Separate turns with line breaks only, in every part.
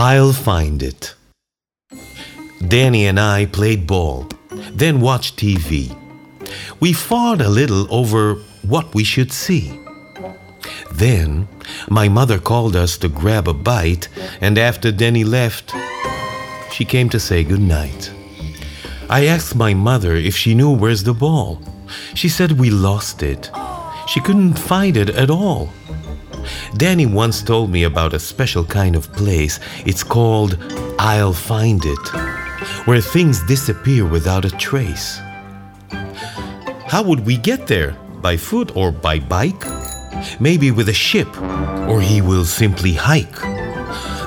I'll find it. Danny and I played ball, then watched TV. We fought a little over what we should see. Then my mother called us to grab a bite, and after Danny left, she came to say good night. I asked my mother if she knew where's the ball. She said we lost it. She couldn't find it at all. Danny once told me about a special kind of place. It's called I'll Find It, where things disappear without a trace. How would we get there? By foot or by bike? Maybe with a ship, or he will simply hike.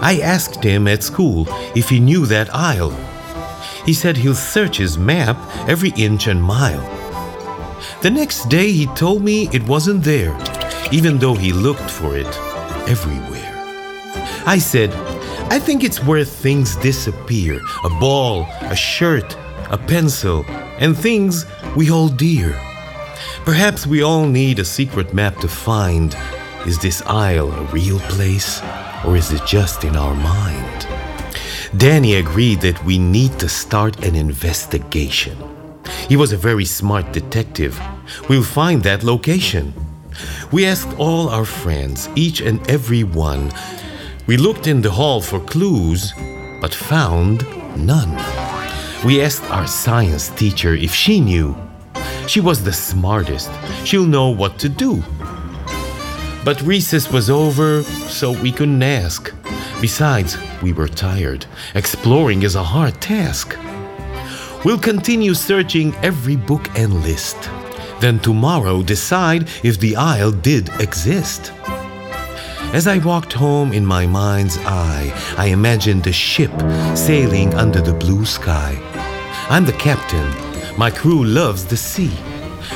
I asked him at school if he knew that isle. He said he'll search his map every inch and mile. The next day he told me it wasn't there, even though he looked for it everywhere. I said, I think it's where things disappear a ball, a shirt, a pencil, and things we hold dear. Perhaps we all need a secret map to find. Is this isle a real place, or is it just in our mind? Danny agreed that we need to start an investigation. He was a very smart detective. We'll find that location. We asked all our friends, each and every one. We looked in the hall for clues, but found none. We asked our science teacher if she knew. She was the smartest. She'll know what to do. But recess was over, so we couldn't ask. Besides, we were tired. Exploring is a hard task. We'll continue searching every book and list. Then tomorrow decide if the isle did exist. As I walked home in my mind's eye, I imagined a ship sailing under the blue sky. I'm the captain. My crew loves the sea.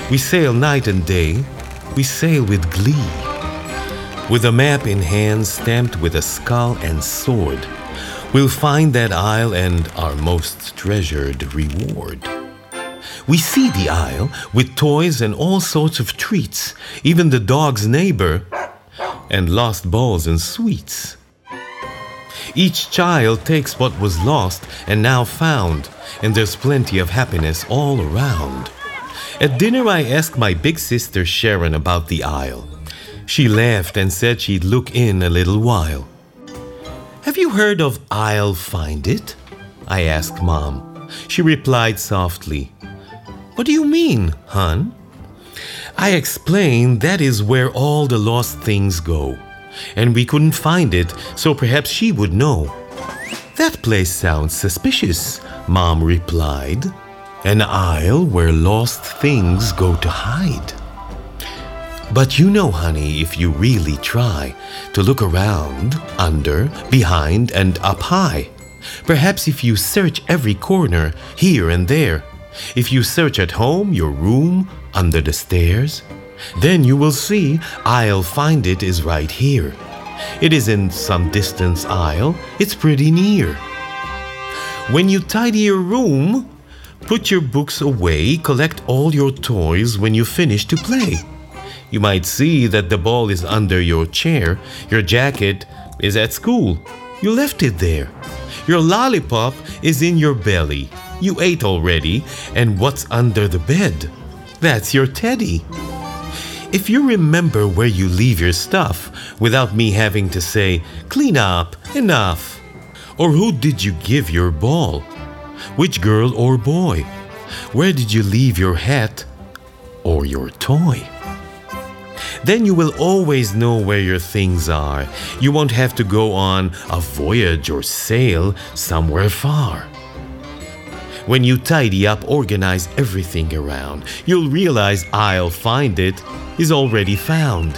We sail night and day. We sail with glee. With a map in hand stamped with a skull and sword, we'll find that isle and our most treasured reward. We see the isle with toys and all sorts of treats, even the dog's neighbor, and lost balls and sweets. Each child takes what was lost and now found, and there's plenty of happiness all around. At dinner, I asked my big sister Sharon about the isle. She laughed and said she'd look in a little while. Have you heard of I'll Find It? I asked Mom. She replied softly, What do you mean, hun? I explained that is where all the lost things go, and we couldn't find it, so perhaps she would know. That place sounds suspicious, Mom replied. An isle where lost things go to hide. But you know, honey, if you really try to look around, under, behind, and up high, perhaps if you search every corner, here and there, if you search at home, your room, under the stairs, then you will see I'll find it is right here. It is in some distance isle, it's pretty near. When you tidy your room, put your books away, collect all your toys when you finish to play. You might see that the ball is under your chair, your jacket is at school. You left it there. Your lollipop is in your belly. You ate already, and what's under the bed? That's your teddy. If you remember where you leave your stuff without me having to say, clean up, enough, or who did you give your ball? Which girl or boy? Where did you leave your hat or your toy? Then you will always know where your things are. You won't have to go on a voyage or sail somewhere far. When you tidy up, organize everything around, you'll realize I'll find it is already found.